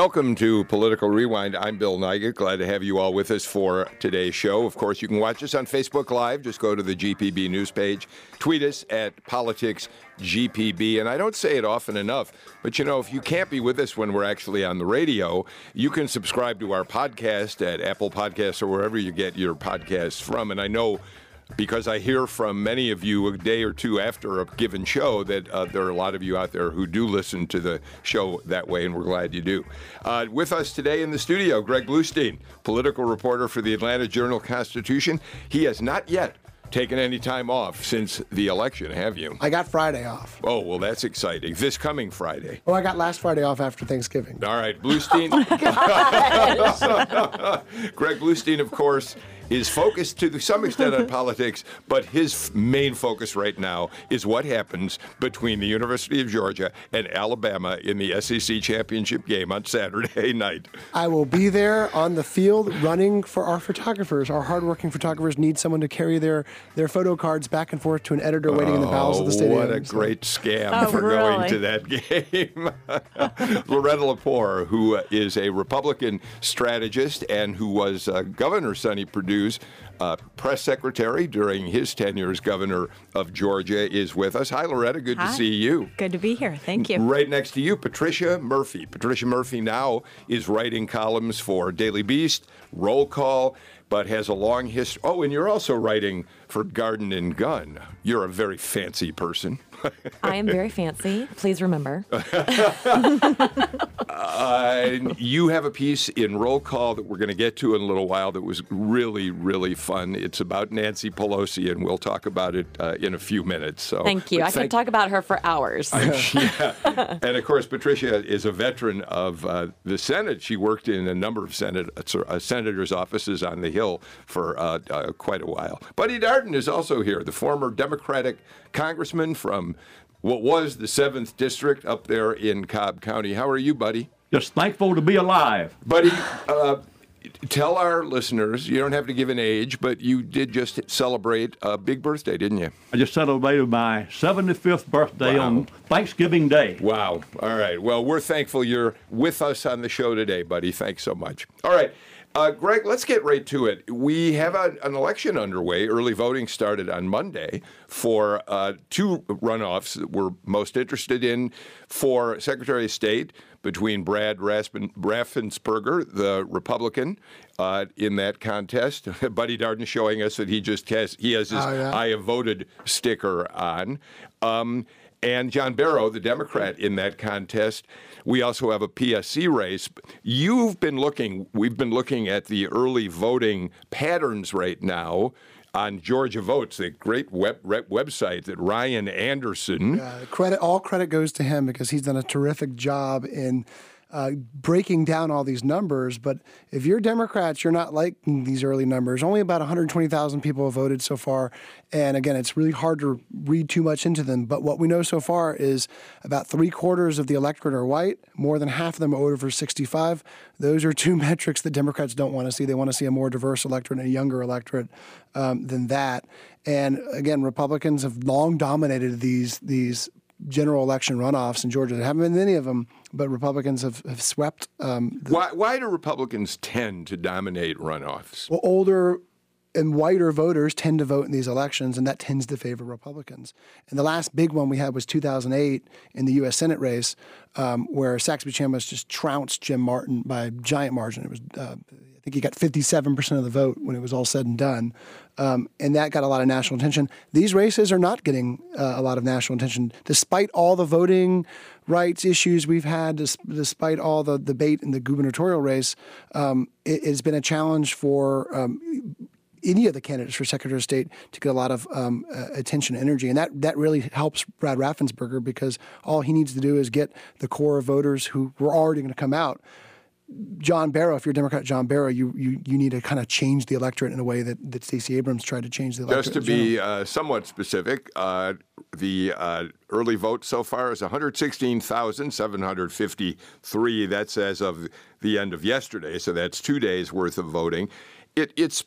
Welcome to Political Rewind. I'm Bill Nigut. Glad to have you all with us for today's show. Of course, you can watch us on Facebook Live. Just go to the GPB news page. Tweet us at PoliticsGPB. And I don't say it often enough, but you know, if you can't be with us when we're actually on the radio, you can subscribe to our podcast at Apple Podcasts or wherever you get your podcasts from. And I know because I hear from many of you a day or two after a given show that uh, there are a lot of you out there who do listen to the show that way, and we're glad you do. Uh, with us today in the studio, Greg Bluestein, political reporter for the Atlanta Journal Constitution. He has not yet taken any time off since the election, have you? I got Friday off. Oh, well, that's exciting. This coming Friday. Oh, I got last Friday off after Thanksgiving. All right, Bluestein. Greg Bluestein, of course, is focused to some extent on politics, but his main focus right now is what happens between the University of Georgia and Alabama in the SEC championship game on Saturday night. I will be there on the field running for our photographers. Our hardworking photographers need someone to carry their, their photo cards back and forth to an editor waiting in the bowels of the stadium. What a great scam Oh, for going to that game. Loretta Lepore, who is a Republican strategist and who was uh, Governor Sonny Perdue's uh, press secretary during his tenure as governor of Georgia, is with us. Hi, Loretta. Good to see you. Good to be here. Thank you. Right next to you, Patricia Murphy. Patricia Murphy now is writing columns for Daily Beast, Roll Call, but has a long history. Oh, and you're also writing for Garden and Gun. You're a very fancy person. I am very fancy. Please remember. Uh, you have a piece in Roll Call that we're going to get to in a little while that was really, really fun. It's about Nancy Pelosi, and we'll talk about it uh, in a few minutes. So Thank you. but I can talk about her for hours. yeah. And of course, Patricia is a veteran of uh, the Senate. She worked in a number of Senate, uh, senators' offices on the Hill for uh, uh, quite a while. Buddy Darden is also here, the former Democratic congressman from what was the 7th District up there in Cobb County. How are you, buddy? Just thankful to be alive. Buddy, uh, tell our listeners, you don't have to give an age, but you did just celebrate a big birthday, didn't you? I just celebrated my 75th birthday Wow. on Thanksgiving Day. Wow. All right. Well, we're thankful you're with us on the show today, buddy. Thanks so much. All right. Uh, Greg, let's get right to it. We have a, an election underway. Early voting started on Monday for uh, two runoffs that we're most interested in for Secretary of State between Brad Raspin, Raffensperger, the Republican, uh, in that contest. Buddy Darden showing us that he just has he has his Oh, yeah. I have voted sticker on. Um, and John Barrow, the Democrat in that contest. We also have a PSC race. You've been looking, we've been looking at the early voting patterns right now on Georgia Votes, the great web, rep website that Ryan Anderson. Credit, all credit goes to him because he's done a terrific job in uh, breaking down all these numbers. But if you're Democrats, you're not liking these early numbers. Only about 120,000 people have voted so far. And again, it's really hard to read too much into them. But what we know so far is about three quarters of the electorate are white. More than half of them are over 65. Those are two metrics that Democrats don't want to see. They want to see a more diverse electorate and a younger electorate um, than that. And again, Republicans have long dominated these these general election runoffs in Georgia. There haven't been many of them, but Republicans have, have swept. Um, the, Why, why do Republicans tend to dominate runoffs? well, older and whiter voters tend to vote in these elections, and that tends to favor Republicans. And the last big one we had was 2008 in the U.S. Senate race, um, where Saxby Chambliss just trounced Jim Martin by a giant margin. It was, uh, I think he got 57% of the vote when it was all said and done. Um, and that got a lot of national attention. These races are not getting uh, a lot of national attention, despite all the voting rights issues we've had, despite all the debate in the gubernatorial race. Um, it, it's been a challenge for um, any of the candidates for Secretary of State to get a lot of um, uh, attention and energy. And that, that really helps Brad Raffensperger because all he needs to do is get the core of voters who were already going to come out. John Barrow, if you're a Democrat, John Barrow, you, you, you need to kind of change the electorate in a way that, that Stacey Abrams tried to change the electorate. Just to be uh, somewhat specific, uh, the uh, early vote so far is 116,753. That's as of the end of yesterday, so that's two days worth of voting. It, it's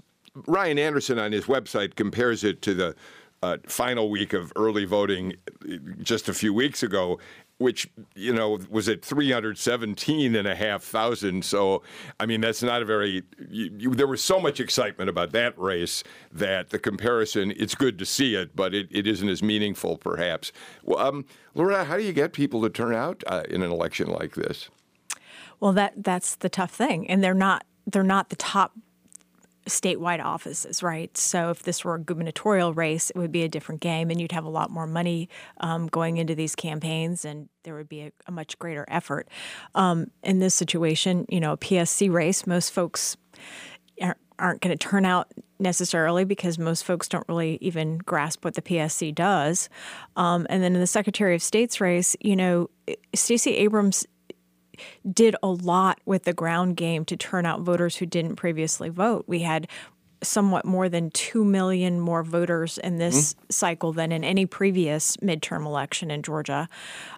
Ryan Anderson on his website compares it to the uh, final week of early voting just a few weeks ago, which you know was at 317 and a half thousand. So i mean that's not a very you, you, there was so much excitement about that race that the comparison it's good to see it but it, it isn't as meaningful perhaps. Well, um, how do you get people to turn out uh, in an election like this? Well that that's the tough thing and they're not they're not the top statewide offices, right? So if this were a gubernatorial race, it would be a different game, and you'd have a lot more money um, going into these campaigns, and there would be a, a much greater effort. Um, in this situation, you know, a PSC race, most folks aren't going to turn out necessarily because most folks don't really even grasp what the PSC does. Um, and then in the Secretary of State's race, you know, Stacey Abrams did a lot with the ground game to turn out voters who didn't previously vote. We had somewhat more than 2 million more voters in this mm-hmm. cycle than in any previous midterm election in Georgia.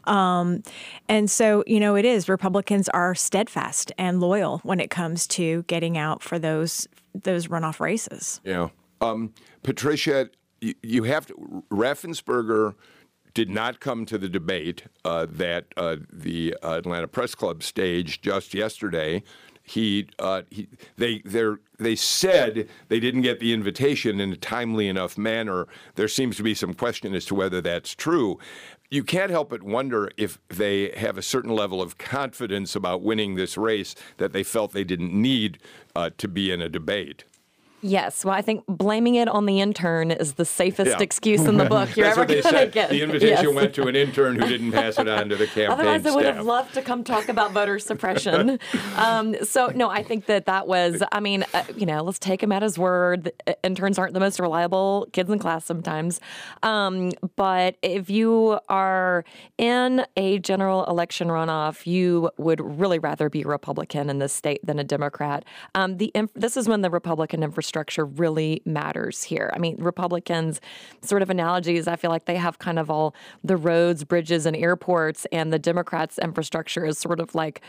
Um, and so, you know, it is. Republicans are steadfast and loyal when it comes to getting out for those those runoff races. Yeah. Um, Patricia, you, you have to, Raffensperger did not come to the debate uh, that uh, the uh, Atlanta Press Club staged just yesterday. He, uh, he, they, they said they didn't get the invitation in a timely enough manner. There seems to be some question as to whether that's true. You can't help but wonder if they have a certain level of confidence about winning this race that they felt they didn't need uh, to be in a debate. Yes. Well, I think blaming it on the intern is the safest yeah. excuse in the book you're ever going to get. The invitation yes. went to an intern who didn't pass it on to the campaign Otherwise, staff. I would have loved to come talk about voter suppression. um, so, no, I think that that was, I mean, uh, you know, let's take him at his word. Uh, interns aren't the most reliable kids in class sometimes. Um, but if you are in a general election runoff, you would really rather be a Republican in this state than a Democrat. Um, the This is when the Republican infrastructure infrastructure really matters here. I mean, Republicans, sort of analogies, I feel like they have kind of all the roads, bridges, and airports, and the Democrats' infrastructure is sort of like,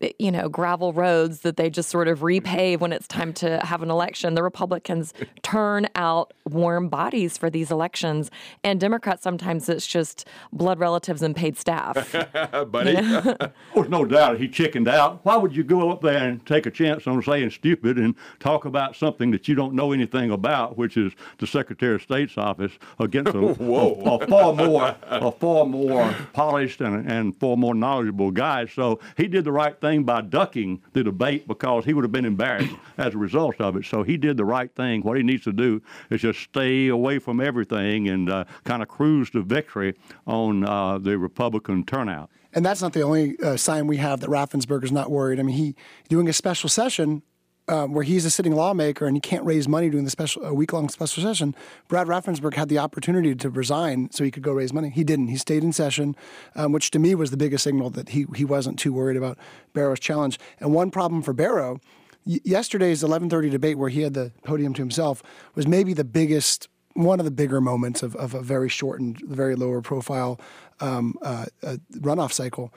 eh, you know, gravel roads that they just sort of repave when it's time to have an election. The Republicans turn out warm bodies for these elections, and Democrats sometimes it's just blood relatives and paid staff. Buddy. You know? There's no doubt he chickened out. Why would you go up there and take a chance on saying stupid and talk about something that you you don't know anything about, which is the Secretary of State's office, against a, a, a far more a far more polished and, and far more knowledgeable guy. So he did the right thing by ducking the debate because he would have been embarrassed as a result of it. So he did the right thing. What he needs to do is just stay away from everything and uh, kind of cruise to victory on uh, the Republican turnout. And that's not the only uh, sign we have that Raffensperger's not worried. I mean, he doing a special session um, where he's a sitting lawmaker and he can't raise money during the special a week long special session. Brad Raffensperger had the opportunity to resign so he could go raise money. He didn't. He stayed in session, um, which to me was the biggest signal that he he wasn't too worried about Barrow's challenge. And one problem for Barrow, y- yesterday's 11:30 debate where he had the podium to himself was maybe the biggest. One of the bigger moments of, of a very shortened, very lower profile um, uh, uh, runoff cycle.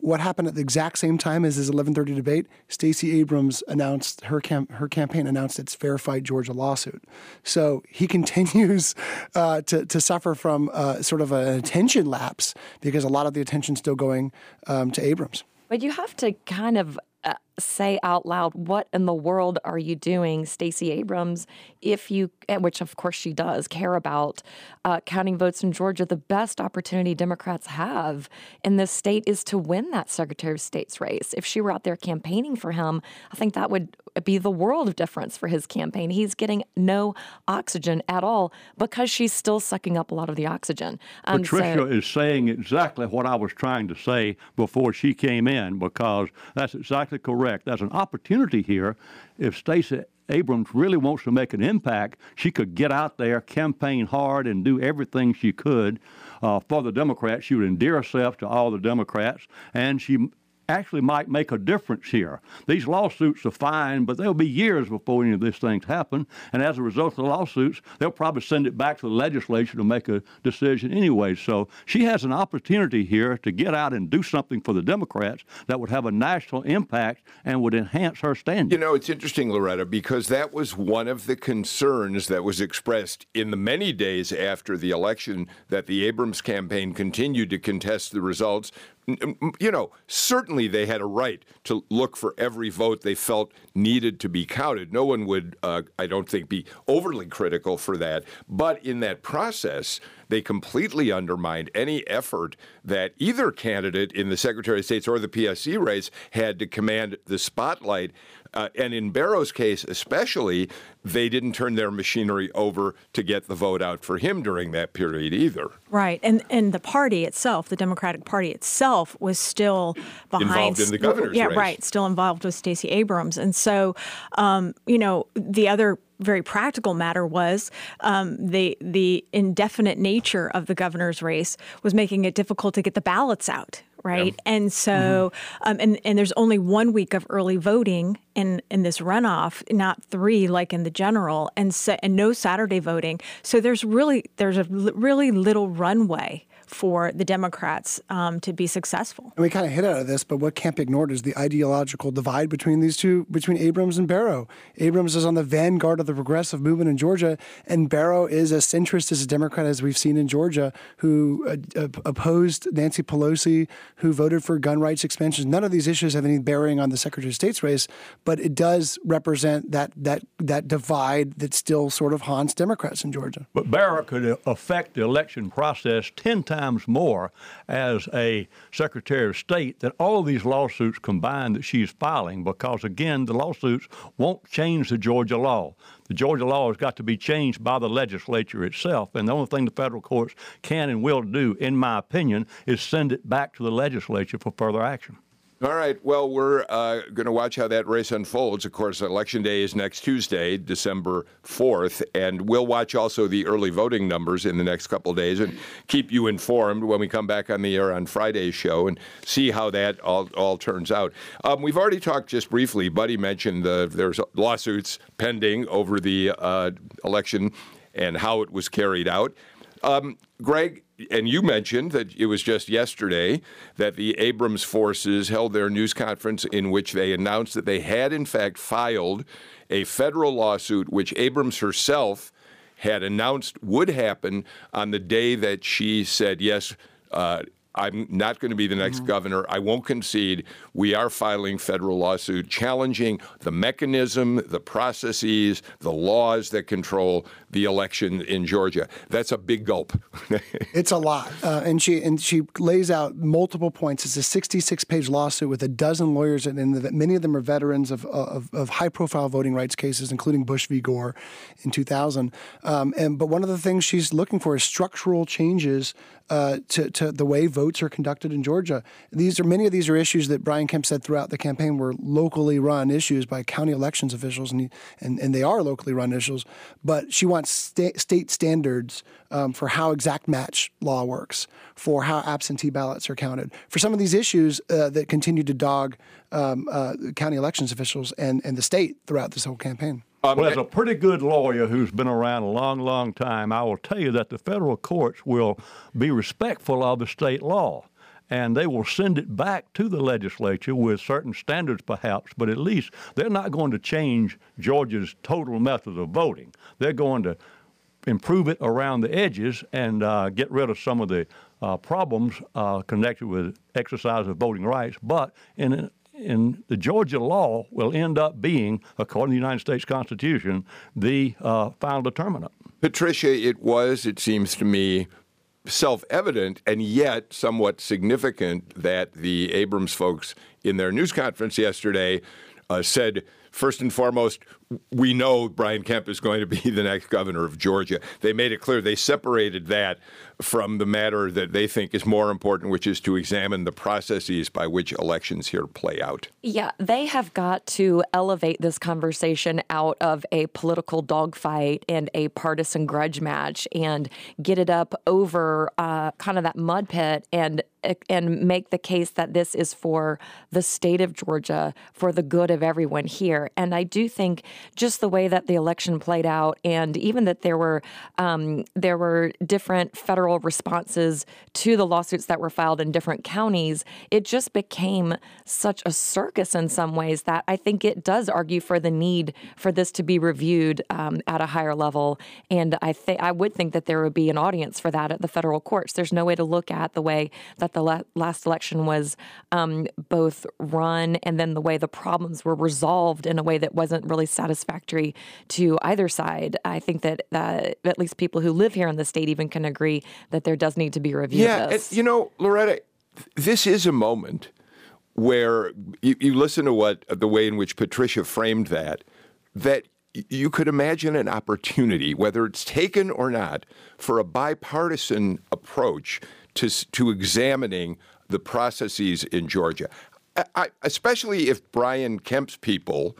What happened at the exact same time as his 1130 debate, Stacey Abrams announced her her campaign announced its Fair Fight Georgia lawsuit. So he continues uh, to to suffer from uh, sort of an attention lapse because a lot of the attention is still going um, to Abrams. But you have to kind of uh, say out loud, "What in the world are you doing, Stacey Abrams?" If you, which of course she does, care about uh, counting votes in Georgia, the best opportunity Democrats have in this state is to win that Secretary of State's race. If she were out there campaigning for him, I think that would be the world of difference for his campaign. He's getting no oxygen at all because she's still sucking up a lot of the oxygen. Um, Patricia so, is saying exactly what I was trying to say before she came in because that's exactly correct. There's an opportunity here if Stacey Abrams really wants to make an impact, she could get out there, campaign hard, and do everything she could uh, for the Democrats. She would endear herself to all the Democrats, and she actually might make a difference here. These lawsuits are fine, but they'll be years before any of these things happen. And as a result of the lawsuits, they'll probably send it back to the legislature to make a decision anyway. So she has an opportunity here to get out and do something for the Democrats that would have a national impact and would enhance her standing. You know, it's interesting, Loretta, because that was one of the concerns that was expressed in the many days after the election that the Abrams campaign continued to contest the results you know, certainly they had a right to look for every vote they felt needed to be counted. No one would, uh, I don't think, be overly critical for that. But in that process, they completely undermined any effort that either candidate in the Secretary of State's or the PSC race had to command the spotlight. Uh, and in Barrow's case, especially, they didn't turn their machinery over to get the vote out for him during that period either. Right, and and the party itself, the Democratic Party itself, was still behind involved in the governor's yeah, race. right, still involved with Stacey Abrams, and so um, you know the other very practical matter was um, the the indefinite nature of the governor's race was making it difficult to get the ballots out right? Yeah. And so, mm-hmm. um, and and there's only one week of early voting in in this runoff, not three like in the general, and so, and no Saturday voting. So there's really there's a l- really little runway for the Democrats um, to be successful. And we kind of hit out of this, but what can't be ignored is the ideological divide between these two, between Abrams and Barrow. Abrams is on the vanguard of the progressive movement in Georgia, and Barrow is as centrist as a Democrat as we've seen in Georgia, who uh, opposed Nancy Pelosi, who voted for gun rights expansion. None of these issues have any bearing on the Secretary of State's race, but it does represent that that that divide that still sort of haunts Democrats in Georgia. But Barrow could affect the election process ten times times more as a Secretary of State than all of these lawsuits combined that she's filing because, again, the lawsuits won't change the Georgia law. The Georgia law has got to be changed by the legislature itself. And the only thing the federal courts can and will do, in my opinion, is send it back to the legislature for further action. All right. Well, we're uh, going to watch how that race unfolds. Of course, Election Day is next Tuesday, December 4th, and we'll watch also the early voting numbers in the next couple days and keep you informed when we come back on the air on Friday's show and see how that all, all turns out. Um, we've already talked just briefly. Buddy mentioned the, there's lawsuits pending over the uh, election and how it was carried out. Um, Greg, and you mentioned that it was just yesterday that the Abrams forces held their news conference in which they announced that they had, in fact, filed a federal lawsuit, which Abrams herself had announced would happen on the day that she said, yes, uh, I'm not going to be the next mm-hmm. governor. I won't concede. We are filing federal lawsuit challenging the mechanism, the processes, the laws that control the election in Georgia. That's a big gulp. it's a lot, uh, and she and she lays out multiple points. It's a 66-page lawsuit with a dozen lawyers, and many of them are veterans of, of, of high-profile voting rights cases, including Bush v. Gore in 2000. Um, and but one of the things she's looking for is structural changes uh, to, to the way votes are conducted in Georgia. These are many of these are issues that Brian Kemp said throughout the campaign were locally run issues by county elections officials, and, he, and, and they are locally run issues. But she wants sta- state standards um, for how exact match law works, for how absentee ballots are counted, for some of these issues uh, that continue to dog um, uh, county elections officials and, and the state throughout this whole campaign. Um, well, as a pretty good lawyer who's been around a long, long time, I will tell you that the federal courts will be respectful of the state law and they will send it back to the legislature with certain standards, perhaps, but at least they're not going to change Georgia's total method of voting. They're going to improve it around the edges and uh, get rid of some of the uh, problems uh, connected with exercise of voting rights, but in in the Georgia law will end up being, according to the United States Constitution, the uh, final determinant. Patricia, it was, it seems to me, self evident and yet somewhat significant that the Abrams folks in their news conference yesterday uh, said, first and foremost, we know Brian Kemp is going to be the next governor of Georgia. They made it clear they separated that from the matter that they think is more important, which is to examine the processes by which elections here play out. Yeah, they have got to elevate this conversation out of a political dogfight and a partisan grudge match and get it up over uh, kind of that mud pit and and make the case that this is for the state of Georgia, for the good of everyone here. And I do think just the way that the election played out, and even that there were um, there were different federal responses to the lawsuits that were filed in different counties, it just became such a circus in some ways that I think it does argue for the need for this to be reviewed um, at a higher level. And I think I would think that there would be an audience for that at the federal courts. There's no way to look at the way that the la- last election was um, both run and then the way the problems were resolved in a way that wasn't really satisfactory to either side. I think that uh, at least people who live here in the state even can agree that there does need to be a review yeah, of this. you know, Loretta, this is a moment where you, you listen to what the way in which Patricia framed that, that you could imagine an opportunity, whether it's taken or not, for a bipartisan approach to, to examining the processes in Georgia. I, I, especially if Brian Kemp's people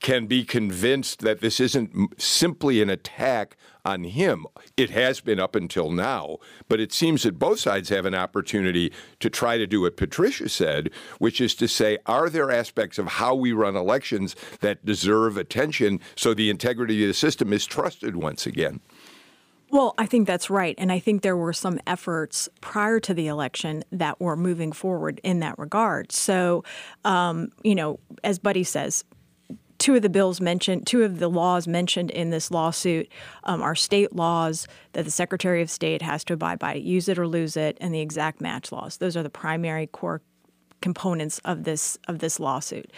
can be convinced that this isn't simply an attack on him. It has been up until now, but it seems that both sides have an opportunity to try to do what Patricia said, which is to say, are there aspects of how we run elections that deserve attention so the integrity of the system is trusted once again? Well, I think that's right. And I think there were some efforts prior to the election that were moving forward in that regard. So, um, you know, as Buddy says, two of the bills mentioned, two of the laws mentioned in this lawsuit um, are state laws that the Secretary of State has to abide by, use it or lose it, and the exact match laws. Those are the primary core components of this of this lawsuit.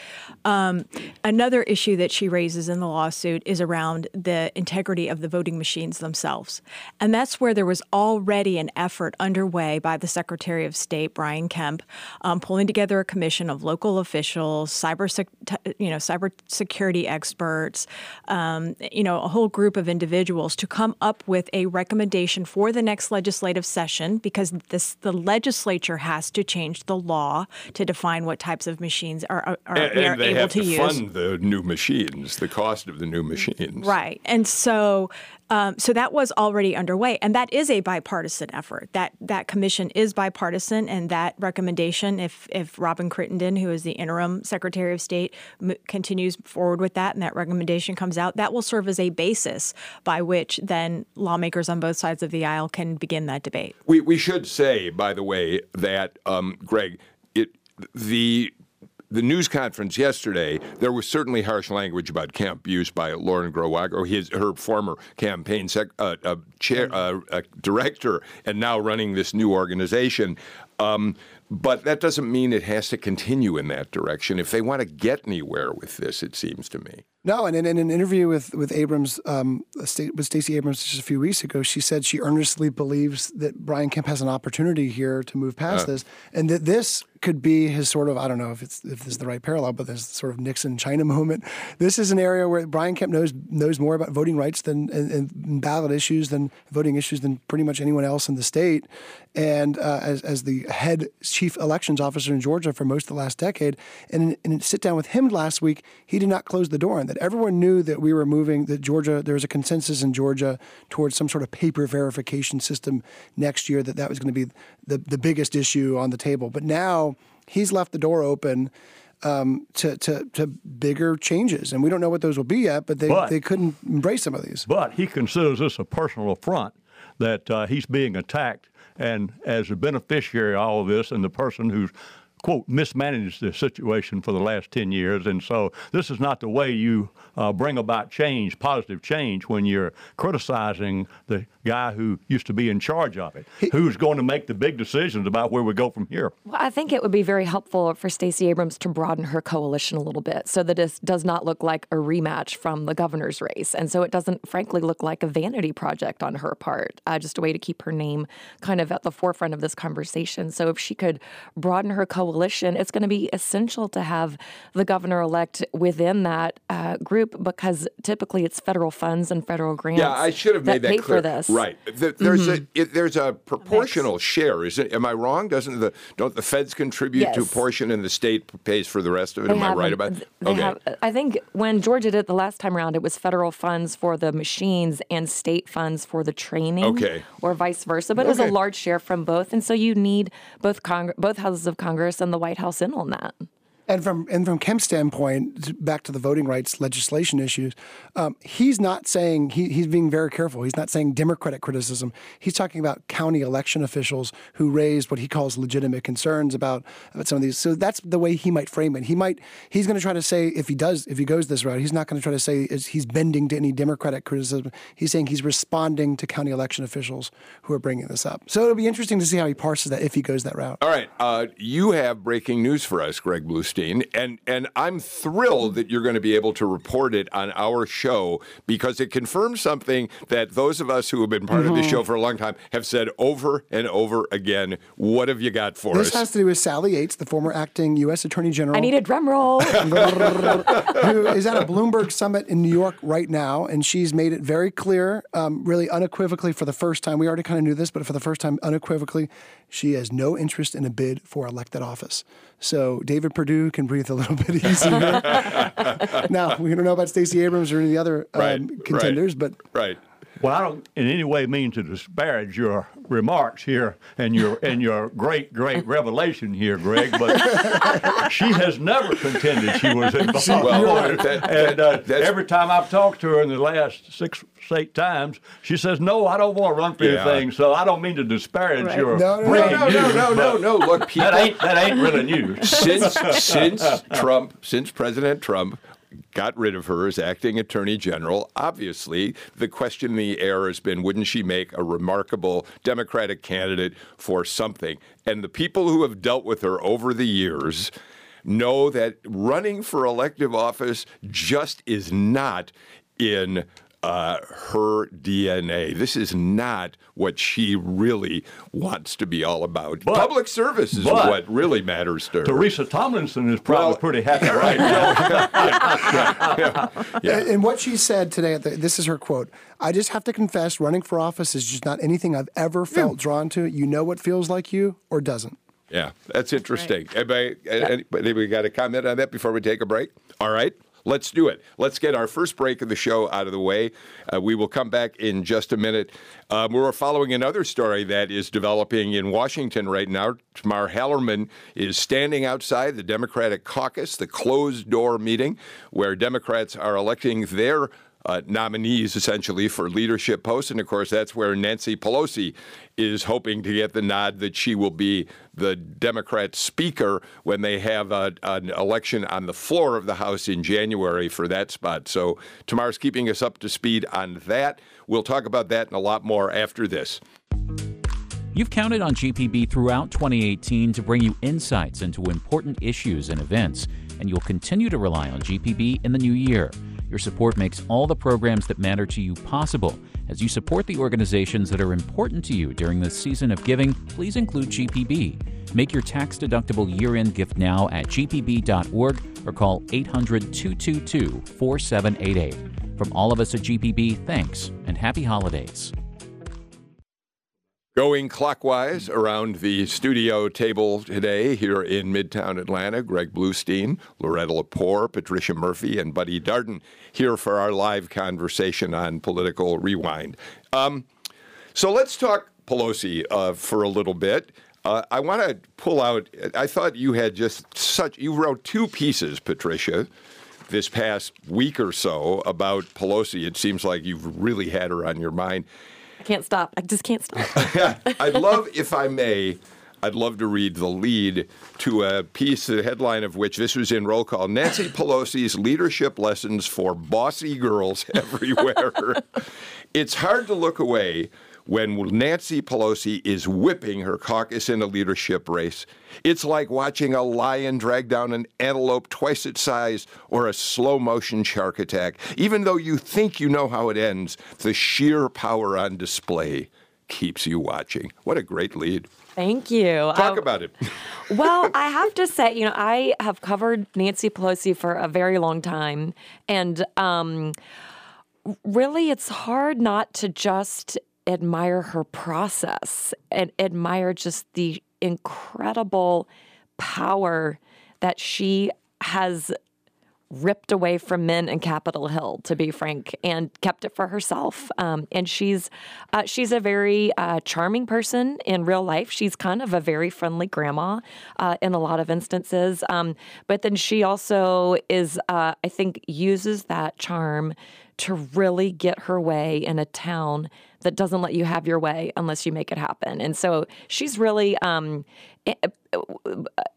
Um, another issue that she raises in the lawsuit is around the integrity of the voting machines themselves, and that's where there was already an effort underway by the Secretary of State Brian Kemp, um, pulling together a commission of local officials, cyber you know cyber security experts, um, you know a whole group of individuals to come up with a recommendation for the next legislative session because this the legislature has to change the law to define what types of machines are, are are and they able have to, to use. fund the new machines, the cost of the new machines. Right, and so um, so that was already underway, and that is a bipartisan effort. That that commission is bipartisan, and that recommendation, if if Robyn Crittenden, who is the interim Secretary of State, m- continues forward with that, and that recommendation comes out, that will serve as a basis by which then lawmakers on both sides of the aisle can begin that debate. We we should say, by the way, that um, Greg, the the news conference yesterday, there was certainly harsh language about Kemp used by Lauren Groh-Wargo, his her former campaign sec, uh, uh, chair, uh, uh, director, and now running this new organization. Um, but that doesn't mean it has to continue in that direction if they want to get anywhere with this. It seems to me. No, and in, in an interview with with Abrams, um, with Stacey Abrams just a few weeks ago, she said she earnestly believes that Brian Kemp has an opportunity here to move past uh. this, and that this could be his sort of I don't know if it's if this is the right parallel, but this sort of Nixon China moment. This is an area where Brian Kemp knows knows more about voting rights than and, and ballot issues than voting issues than pretty much anyone else in the state, and uh, as as the head chief elections officer in Georgia for most of the last decade, and in, in sit down with him last week, he did not close the door on that everyone knew that we were moving, that Georgia, there was a consensus in Georgia towards some sort of paper verification system next year, that that was going to be the, the biggest issue on the table. But now he's left the door open. Um, to, to, to bigger changes. And we don't know what those will be yet, but they, but, they couldn't embrace some of these. But he considers this a personal affront that uh, he's being attacked. And as a beneficiary of all of this, and the person who's quote, mismanaged the situation for the last 10 years. And so this is not the way you uh, bring about change, positive change, when you're criticizing the guy who used to be in charge of it, who's going to make the big decisions about where we go from here. Well, I think it would be very helpful for Stacey Abrams to broaden her coalition a little bit so that it does not look like a rematch from the governor's race. And so it doesn't, frankly, look like a vanity project on her part, uh, just a way to keep her name kind of at the forefront of this conversation. So if she could broaden her coalition, coalition, it's going to be essential to have the governor elect within that uh, group because typically it's federal funds and federal grants. Yeah, I should have made that pay clear. For this. Right. The, there's a it, there's a proportional share. Is it? Am I wrong? Doesn't the don't the feds contribute to a portion and the state pays for the rest of it? They Am I right about? They okay. have, I think when Georgia did it the last time around, it was federal funds for the machines and state funds for the training. Okay. Or vice versa. But it was a large share from both. And so you need both Cong- both houses of Congress and the White House in on that. And from and from Kemp's standpoint, back to the voting rights legislation issues, um, he's not saying he, he's being very careful. He's not saying Democratic criticism. He's talking about county election officials who raised what he calls legitimate concerns about about some of these. So that's the way he might frame it. He might he's going to try to say if he does if he goes this route, he's not going to try to say he's bending to any Democratic criticism. He's saying he's responding to county election officials who are bringing this up. So it'll be interesting to see how he parses that if he goes that route. All right, uh, you have breaking news for us, Greg Bluestein, and and I'm thrilled that you're going to be able to report it on our show because it confirms something that those of us who have been part of this show for a long time have said over and over again. What have you got for This us? This has to do with Sally Yates, the former acting U.S. Attorney General. I need a drum roll. who is at a Bloomberg summit in New York right now, and she's made it very clear, um, really unequivocally for the first time. We already kind of knew this, but for the first time, unequivocally, she has no interest in a bid for elected office. So David Perdue can breathe a little bit easier. now we don't know about Stacey Abrams or any of the other um, Right, right. contenders, but right. Well, I don't in any way mean to disparage your remarks here and your and your great great revelation here, Greg, but she has never contended she was involved. Well, that- that- and uh, every time I've talked to her in the last six eight times, she says, "No, I don't want to run for Yeah. anything." So I don't mean to disparage Right. your No, no, no, breaking No, no, news, no, no, but no. Look, people. That ain't that ain't really news. since since Trump, since President Trump got rid of her as acting attorney general, obviously the question in the air has been wouldn't she make a remarkable Democratic candidate for something? And the people who have dealt with her over the years know that running for elective office just is not in uh, her DNA. This is not what she really wants to be all about. But- Public service is what really matters to her. Teresa Tomlinson is probably Well- pretty happy right now. Yeah. And, and what she said today, at the, this is her quote I just have to confess, running for office is just not anything I've ever felt drawn to. You know what feels like you or doesn't. Yeah, that's interesting. Anybody, anybody got a comment on that before we take a break? All right. Let's do it. Let's get our first break of the show out of the way. Uh, we will come back in just a minute. Um, we're following another story that is developing in Washington right now. Tamar Hallerman is standing outside the Democratic caucus, the closed door meeting where Democrats are electing their uh, nominees essentially for leadership posts. And of course, that's where Nancy Pelosi is hoping to get the nod that she will be the Democrat speaker when they have a, an election on the floor of the House in January for that spot. So Tamar's keeping us up to speed on that. We'll talk about that and a lot more after this. You've counted on GPB throughout 2018 to bring you insights into important issues and events, and you'll continue to rely on GPB in the new year. Your support makes all the programs that matter to you possible. As you support the organizations that are important to you during this season of giving, please include GPB. Make your tax deductible year end gift now at gpb.org or call 800 222 4788. From all of us at GPB, thanks and happy holidays. Going clockwise around the studio table today here in Midtown Atlanta, Greg Bluestein, Loretta Lepore, Patricia Murphy, and Buddy Darden here for our live conversation on Political Rewind. Um, so let's talk Pelosi uh, for a little bit. Uh, I want to pull out, I thought you had just such, you wrote two pieces, Patricia, this past week or so about Pelosi. It seems like you've really had her on your mind. I can't stop. I just can't stop. I'd love, if I may, I'd love to read the lead to a piece, the headline of which this was in roll call Nancy Pelosi's leadership lessons for bossy girls everywhere. it's hard to look away when Nancy Pelosi is whipping her caucus in a leadership race. It's like watching a lion drag down an antelope twice its size or a slow motion shark attack. Even though you think you know how it ends, the sheer power on display keeps you watching. What a great lead. Thank you. Talk um, about it. well, I have to say, you know, I have covered Nancy Pelosi for a very long time. And um, really, it's hard not to just admire her process and admire just the incredible power that she has ripped away from men in Capitol Hill, to be frank, and kept it for herself. Um, and she's uh, she's a very uh, charming person in real life. She's kind of a very friendly grandma uh, in a lot of instances. Um, but then she also is, uh, I think, uses that charm to really get her way in a town that doesn't let you have your way unless you make it happen. And so she's really um,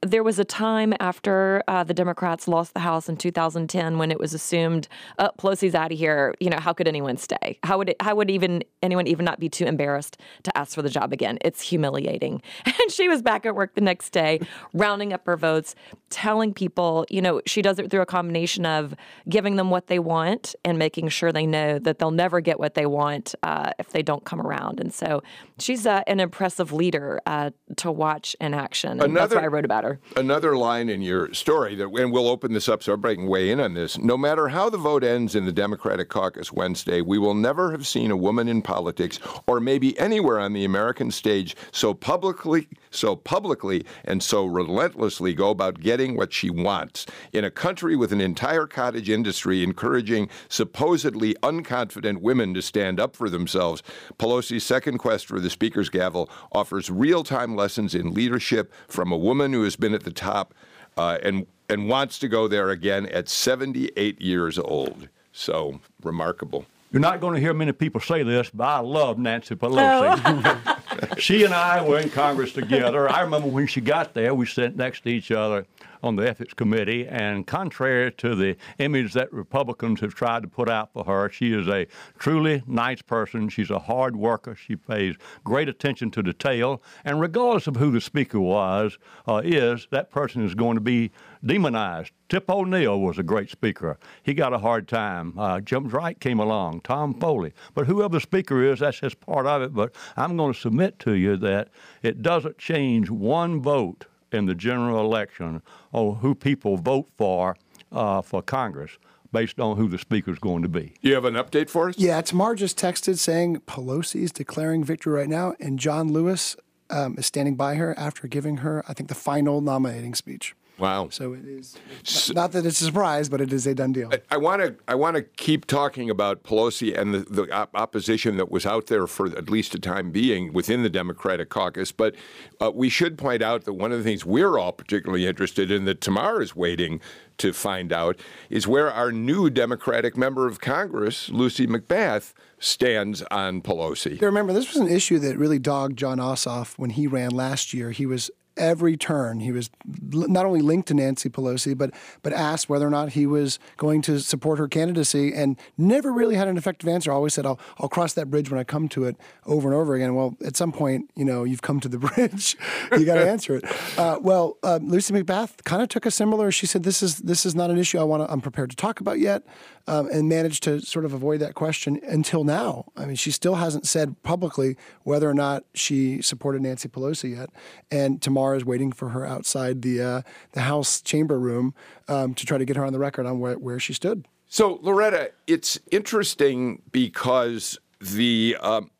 there was a time after uh, the Democrats lost the House in 2010 when it was assumed oh, Pelosi's out of here. You know, how could anyone stay? How would it, how would even anyone even not be too embarrassed to ask for the job again? It's humiliating. And she was back at work the next day, rounding up her votes, telling people, you know, she does it through a combination of giving them what they want and making sure they know that they'll never get what they want uh, if they don't come around. And so she's uh, an impressive leader uh, to watch and action. And another, that's I wrote about her. Another line in your story that, and we'll open this up so everybody can weigh in on this. No matter how the vote ends in the Democratic caucus Wednesday, we will never have seen a woman in politics, or maybe anywhere on the American stage, so publicly, so publicly, and so relentlessly go about getting what she wants. In a country with an entire cottage industry encouraging supposedly unconfident women to stand up for themselves, Pelosi's second quest for the Speaker's gavel offers real-time lessons in leadership from a woman who has been at the top uh, and and wants to go there again at 78 years old. So remarkable. You're not going to hear many people say this, but I love Nancy Pelosi. Oh. she and I were in Congress together. I remember when she got there, we sat next to each other on the Ethics Committee, and contrary to the image that Republicans have tried to put out for her, she is a truly nice person. She's a hard worker. She pays great attention to detail, and regardless of who the speaker was, uh, is that person is going to be demonized. Tip O'Neill was a great speaker. He got a hard time. Uh, James Wright came along, Tom Foley. But whoever the speaker is, that's just part of it. But I'm going to submit to you that it doesn't change one vote in the general election on who people vote for uh, for Congress based on who the speaker is going to be. You have an update for us? Yeah, Tamar just texted saying Pelosi is declaring victory right now, and John Lewis um, is standing by her after giving her, I think, the final nominating speech. Wow. So it is so, not that it's a surprise, but it is a done deal. I want to I want to keep talking about Pelosi and the, the op- opposition that was out there for at least a time being within the Democratic caucus. But uh, we should point out that one of the things we're all particularly interested in that Tamar is waiting to find out is where our new Democratic member of Congress, Lucy McBath, stands on Pelosi. Remember, this was an issue that really dogged Jon Ossoff when he ran last year. He was every turn. He was not only linked to Nancy Pelosi, but but asked whether or not he was going to support her candidacy, and never really had an effective answer. Always said, "I'll I'll cross that bridge when I come to it," over and over again. Well, at some point, you know, you've come to the bridge, you got to answer it. Uh, well, uh, Lucy McBath kind of took a similar. She said, "This is this is not an issue I want. I'm prepared to talk about yet." Um, and managed to sort of avoid that question until now. I mean, she still hasn't said publicly whether or not she supported Nancy Pelosi yet, and Tamar is waiting for her outside the uh, the House chamber room um, to try to get her on the record on where, where she stood. So, Loretta, it's interesting because the. Um,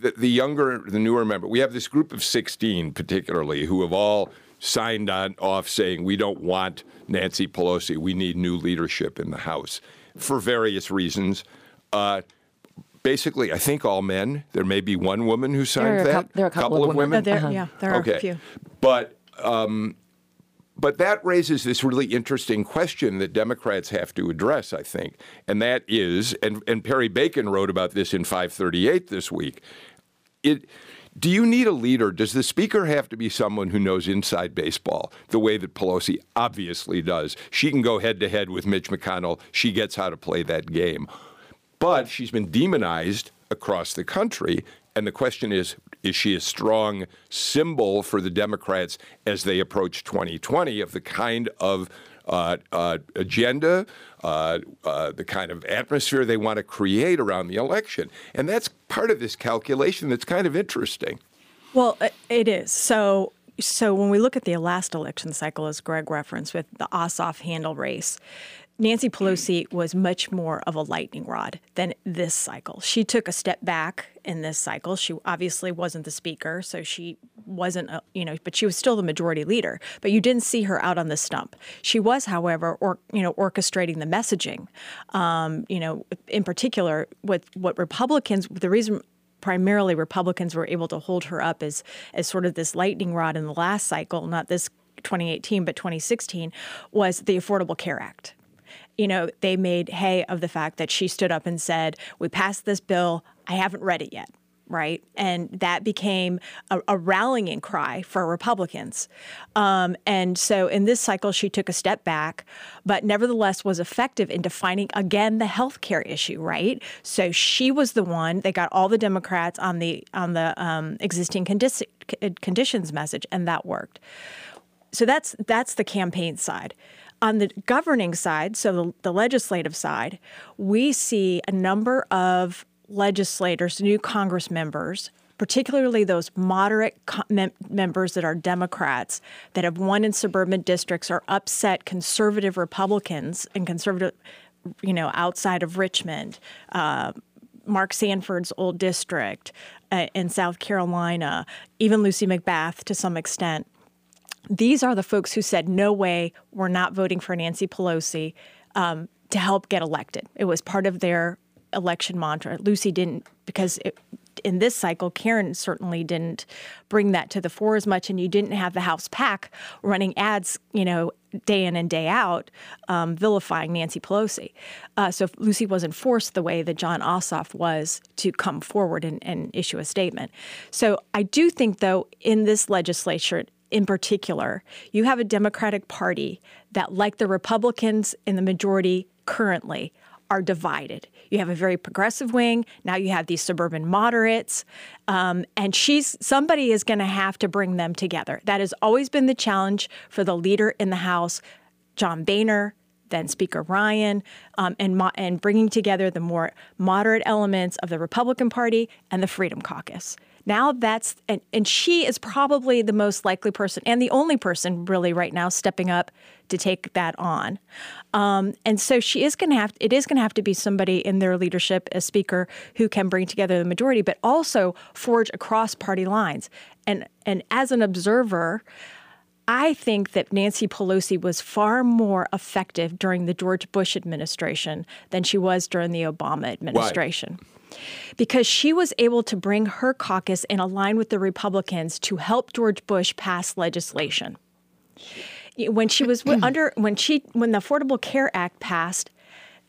the, the younger, the newer member, we have this group of 16 particularly who have all signed on off saying we don't want Nancy Pelosi. We need new leadership in the House for various reasons. Uh, basically, I think all men. There may be one woman who signed there that. Couple, there are a couple, couple of, women. women. Uh, there, Yeah, there are okay. a few. But um, but that raises this really interesting question that Democrats have to address, I think, and that is, and, and Perry Bacon wrote about this in 538 this week. It do you need a leader? Does the speaker have to be someone who knows inside baseball the way that Pelosi obviously does? She can go head to head with Mitch McConnell. She gets how to play that game. But she's been demonized across the country. And the question is is she a strong symbol for the Democrats as they approach 2020 of the kind of agenda, uh, uh, the kind of atmosphere they want to create around the election. And that's part of this calculation that's kind of interesting. Well, it is. So so when we look at the last election cycle, as Greg referenced with the Ossoff Handel race, Nancy Pelosi was much more of a lightning rod than this cycle. She took a step back in this cycle. She obviously wasn't the speaker, so she wasn't, a, you know, but she was still the majority leader. But you didn't see her out on the stump. She was, however, or you know, orchestrating the messaging. Um, you know, in particular, with what Republicans, the reason primarily Republicans were able to hold her up as as sort of this lightning rod in the last cycle, not this 2018 but 2016, was the Affordable Care Act you know, they made hay of the fact that she stood up and said, We passed this bill. I haven't read it yet. Right. And that became a, a rallying cry for Republicans. Um, and so in this cycle, she took a step back, but nevertheless was effective in defining again the health care issue. Right. So she was the one that got all the Democrats on the on the um, existing condi- conditions message, and that worked. So that's that's the campaign side. On the governing side, so the, the legislative side, we see a number of legislators, new Congress members, particularly those moderate mem- members that are Democrats that have won in suburban districts or upset conservative Republicans and conservative, you know, outside of Richmond. Uh, Mark Sanford's old district uh, in South Carolina, even Lucy McBath to some extent these are the folks who said, no way, we're not voting for Nancy Pelosi um, to help get elected. It was part of their election mantra. Lucy didn't, because it, in this cycle, Karen certainly didn't bring that to the fore as much, and you didn't have the House PAC running ads, you know, day in and day out, um, vilifying Nancy Pelosi. Uh, so Lucy wasn't forced the way that Jon Ossoff was to come forward and, and issue a statement. So I do think, though, in this legislature, in particular, you have a Democratic Party that, like the Republicans in the majority currently, are divided. You have a very progressive wing. Now you have these suburban moderates, um, and she's somebody is going to have to bring them together. That has always been the challenge for the leader in the House, John Boehner, then Speaker Ryan, um, and mo- and bringing together the more moderate elements of the Republican Party and the Freedom Caucus. Now that's, and, and she is probably the most likely person and the only person really right now stepping up to take that on. Um, and so she is going to have, it is going to have to be somebody in their leadership as speaker who can bring together the majority, but also forge across party lines. And, and as an observer, I think that Nancy Pelosi was far more effective during the George Bush administration than she was during the Obama administration. Why? Because she was able to bring her caucus and align with the Republicans to help George Bush pass legislation. When she was under when she when the Affordable Care Act passed,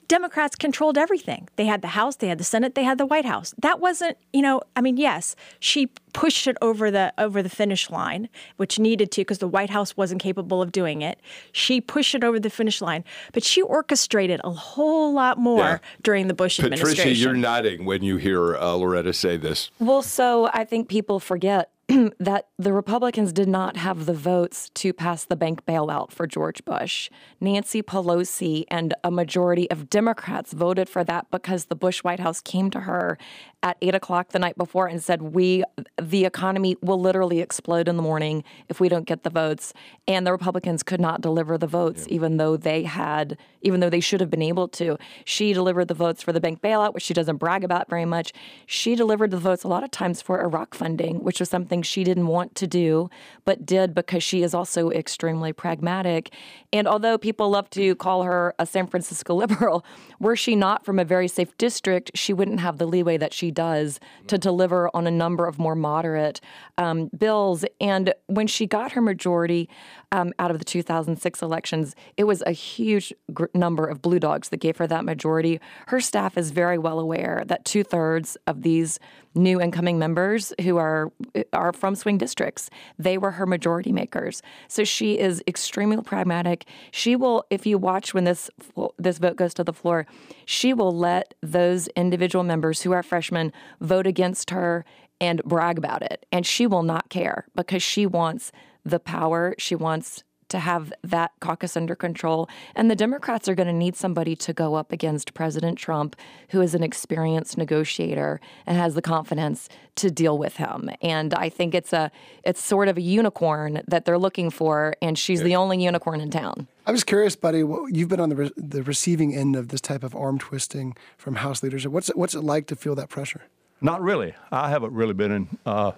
Democrats controlled everything. They had the House, they had the Senate, they had the White House. That wasn't, you know, I mean, yes, she pushed it over the over the finish line, which needed to because the White House wasn't capable of doing it. She pushed it over the finish line, but she orchestrated a whole lot more yeah. during the Bush Patricia, administration. Patricia, you're nodding when you hear uh, Loretta say this. Well, so I think people forget that the Republicans did not have the votes to pass the bank bailout for George Bush. Nancy Pelosi and a majority of Democrats voted for that because the Bush White House came to her at eight o'clock the night before and said, "We, the economy will literally explode in the morning if we don't get the votes." And the Republicans could not deliver the votes, yeah. even though they had, even though they should have been able to. She delivered the votes for the bank bailout, which she doesn't brag about very much. She delivered the votes a lot of times for Iraq funding, which was something she didn't want to do, but did because she is also extremely pragmatic. And although people love to call her a San Francisco liberal, were she not from a very safe district, she wouldn't have the leeway that she does to deliver on a number of more moderate um, bills. And when she got her majority um, out of the 2006 elections, it was a huge gr- number of blue dogs that gave her that majority. Her staff is very well aware that two thirds of these new incoming members who are are from swing districts. They were her majority makers. So she is extremely pragmatic. She will, if you watch when this this vote goes to the floor, she will let those individual members who are freshmen vote against her and brag about it. And she will not care because she wants the power. She wants to have that caucus under control. And the Democrats are going to need somebody to go up against President Trump, who is an experienced negotiator and has the confidence to deal with him. And I think it's a it's sort of a unicorn that they're looking for, and she's the only unicorn in town. I was curious, buddy. You've been on the re- the receiving end of this type of arm twisting from House leadership. What's it, what's it like to feel that pressure? Not really. I haven't really been in uh,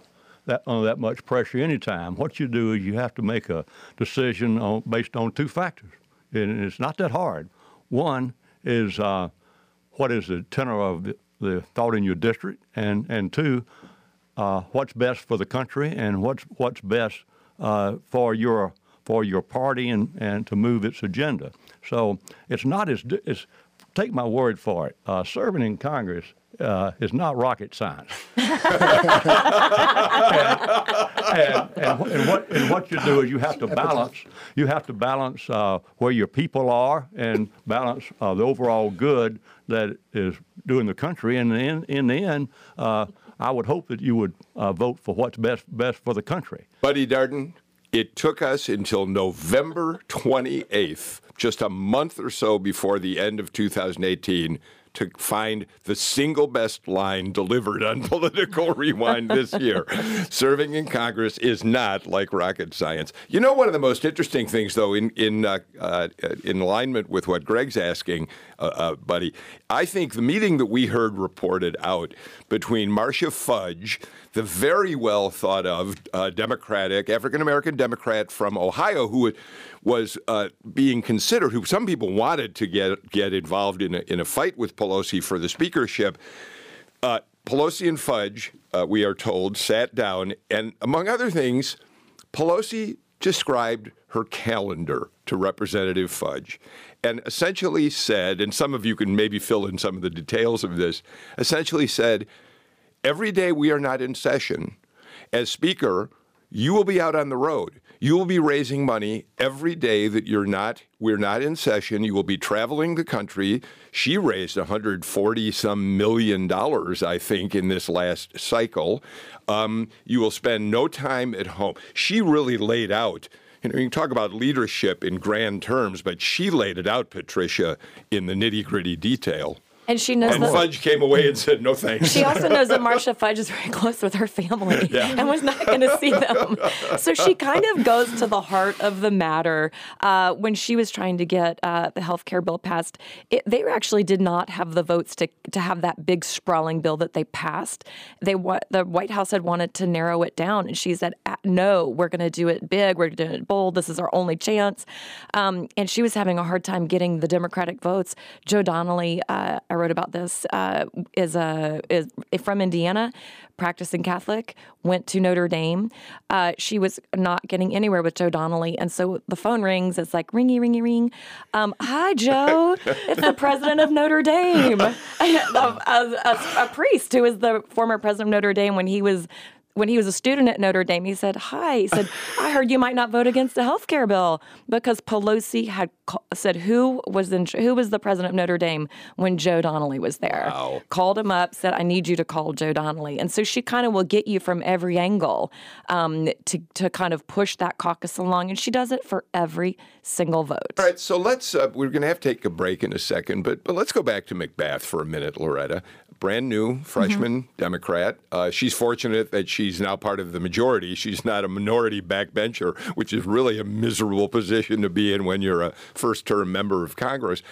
that under that much pressure anytime. What you do is you have to make a decision on, based on two factors, and it's not that hard. One is uh, what is the tenor of the, the, thought in your district, and and two, uh, what's best for the country and what's what's best uh, for your for your party and, and to move its agenda. So it's not as it's take my word for it. Uh, serving in Congress uh, is not rocket science. and, and, and, and, what, and what you do is you have to balance. You have to balance uh, where your people are and balance uh, the overall good that is doing the country. And in, in the end, uh, I would hope that you would uh, vote for what's best best for the country. Buddy Darden, it took us until November 28th, just a month or so before the end of 2018 to find the single best line delivered on Political Rewind this year. Serving in Congress is not like rocket science. You know, one of the most interesting things, though, in in uh, uh, in alignment with what Greg's asking, uh, uh buddy, I think the meeting that we heard reported out between Marcia Fudge, the very well thought of uh, Democratic African American Democrat from Ohio, who was uh, being considered, who some people wanted to get get involved in a, in a fight with Pelosi for the speakership. Uh, Pelosi and Fudge, uh, we are told, sat down, and among other things, Pelosi described her calendar to Representative Fudge and essentially said, and some of you can maybe fill in some of the details of this, essentially said, every day we are not in session, as Speaker, you will be out on the road. You will be raising money every day that you're not we're not in session. You will be traveling the country. She raised 140 some million dollars, I think, in this last cycle. Um, you will spend no time at home. She really laid out you know, you can talk about leadership in grand terms, but she laid it out, Patricia, in the nitty gritty detail. And she knows and that Fudge came away and said, "No thanks." She also knows that Marcia Fudge is very close with her family yeah. and was not going to see them. So she kind of goes to the heart of the matter. Uh, when she was trying to get uh, the health care bill passed, it, they actually did not have the votes to to have that big sprawling bill that they passed. They the White House had wanted to narrow it down, and she said, "No, we're going to do it big. We're doing it bold. This is our only chance." Um, and she was having a hard time getting the Democratic votes. Joe Donnelly. Uh, wrote about this, uh, is a is from Indiana, practicing Catholic, went to Notre Dame. Uh, she was not getting anywhere with Joe Donnelly, and so the phone rings. It's like ringy, ringy, ring. Um, Hi, Joe. it's the president of Notre Dame, a, a, a priest who was the former president of Notre Dame when he was when he was a student at Notre Dame, he said, Hi. He said, I heard you might not vote against the health care bill because Pelosi had said who was in, who was the president of Notre Dame when Joe Donnelly was there. Wow. Called him up, said, I need you to call Joe Donnelly. And so she kind of will get you from every angle um, to, to kind of push that caucus along. And she does it for every single vote. All right. So let's, uh, we're going to have to take a break in a second, but, but let's go back to McBath for a minute, Loretta brand new freshman mm-hmm. Democrat. Uh, she's fortunate that she's now part of the majority. She's not a minority backbencher, which is really a miserable position to be in when you're a first term member of Congress.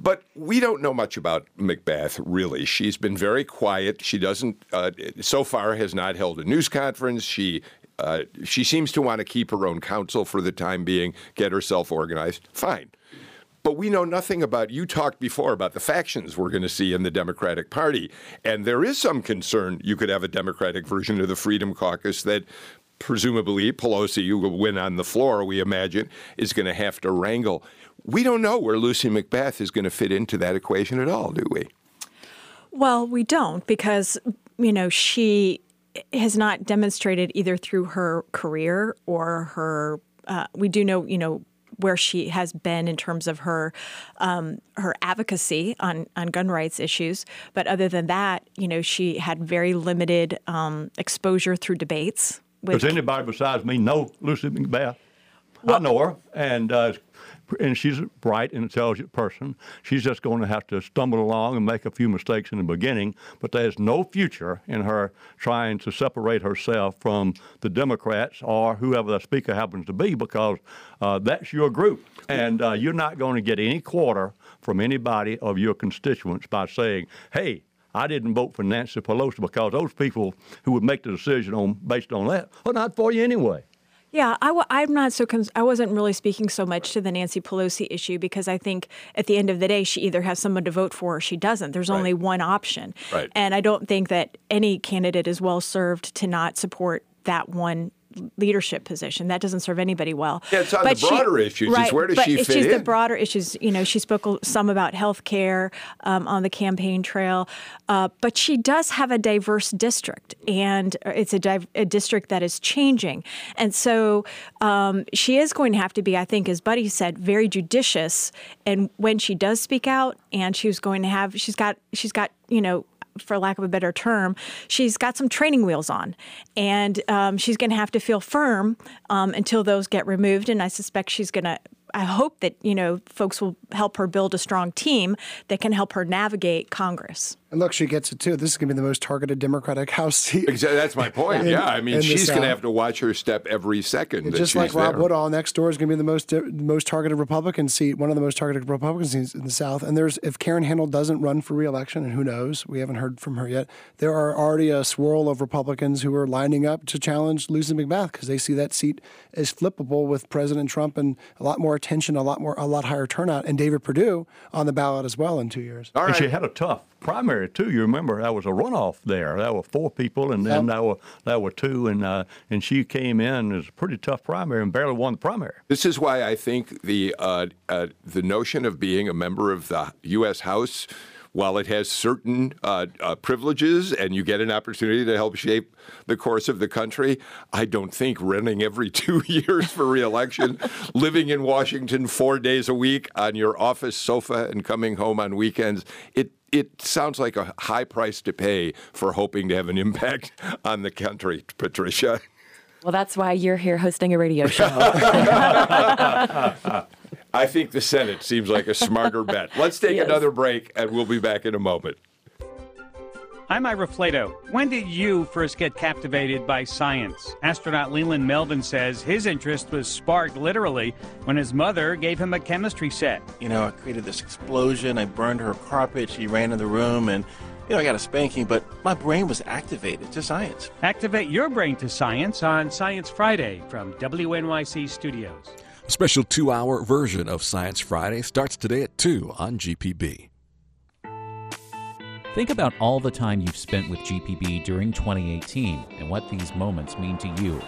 But we don't know much about McBath, really. She's been very quiet. She doesn't, uh, so far, has not held a news conference. She uh, she seems to want to keep her own counsel for the time being, get herself organized. Fine. But we know nothing about, you talked before about the factions we're going to see in the Democratic Party. And there is some concern you could have a Democratic version of the Freedom Caucus that presumably Pelosi, who will win on the floor, we imagine, is going to have to wrangle. We don't know where Lucy McBath is going to fit into that equation at all, do we? Well, we don't because, you know, she has not demonstrated either through her career or her. Uh, we do know, you know, where she has been in terms of her um, her advocacy on on gun rights issues. But other than that, you know, she had very limited um, exposure through debates. Does anybody besides me know Lucy McBath? I know her, and uh, and she's a bright and intelligent person. She's just going to have to stumble along and make a few mistakes in the beginning, but there's no future in her trying to separate herself from the Democrats or whoever the speaker happens to be because uh, that's your group. And uh, you're not going to get any quarter from anybody of your constituents by saying, hey, I didn't vote for Nancy Pelosi because those people who would make the decision on based on that are not for you anyway. Yeah, I w- I'm not so. Cons- I wasn't really speaking so much to the Nancy Pelosi issue because I think at the end of the day, she either has someone to vote for or she doesn't. There's Right. only one option, Right. and I don't think that any candidate is well served to not support that one leadership position. That doesn't serve anybody well. Yeah, it's on the But she- broader issues. Right, where does but she fit just in? the broader issues. You know, she spoke some about health care um, on the campaign trail, uh, but she does have a diverse district, and it's a, div- a district that is changing. And so um, she is going to have to be, I think, as Buddy said, very judicious. And when she does speak out, and she's going to have, she's got, she's got, you know, for lack of a better term, she's got some training wheels on, and um, she's going to have to feel firm um, until those get removed. And I suspect she's going to. I hope that you know folks will help her build a strong team that can help her navigate Congress. And look, she gets it too. This is going to be the most targeted Democratic House seat. Exactly, that's my point. In- yeah, I mean, she's going to have to watch her step every second. That just like Rob there. Woodall next door is going to be the most uh, most targeted Republican seat, one of the most targeted Republican seats in the South. And there's if Karen Handel doesn't run for reelection, and who knows, we haven't heard from her yet. There are already a swirl of Republicans who are lining up to challenge Lucy McBath because they see that seat as flippable with President Trump and a lot more attention, a lot more, a lot higher turnout, and David Perdue on the ballot as well in two years. All And she had a tough primary too. You remember that was a runoff there. There were four people, and then Yep. there were there were two, and uh, and she came in as a pretty tough primary and barely won the primary. This is why I think the uh, uh, the notion of being a member of the U.S. House, while it has certain uh, uh, privileges and you get an opportunity to help shape the course of the country, I don't think running every two years for reelection, living in Washington four days a week on your office sofa and coming home on weekends, it it sounds like a high price to pay for hoping to have an impact on the country, Patricia. Well, that's why you're here hosting a radio show. I think the Senate seems like a smarter bet. Let's take Yes. another break, and we'll be back in a moment. I'm Ira Flatow. When did you first get captivated by science? Astronaut Leland Melvin says his interest was sparked literally when his mother gave him a chemistry set. You know, I created this explosion. I burned her carpet. She ran in the room, and you know, I got a spanking. But my brain was activated to science. Activate your brain to science on Science Friday from WNYC Studios. A special two hour version of Science Friday starts today at 2 on GPB. Think about all the time you've spent with GPB during 2018 and what these moments mean to you.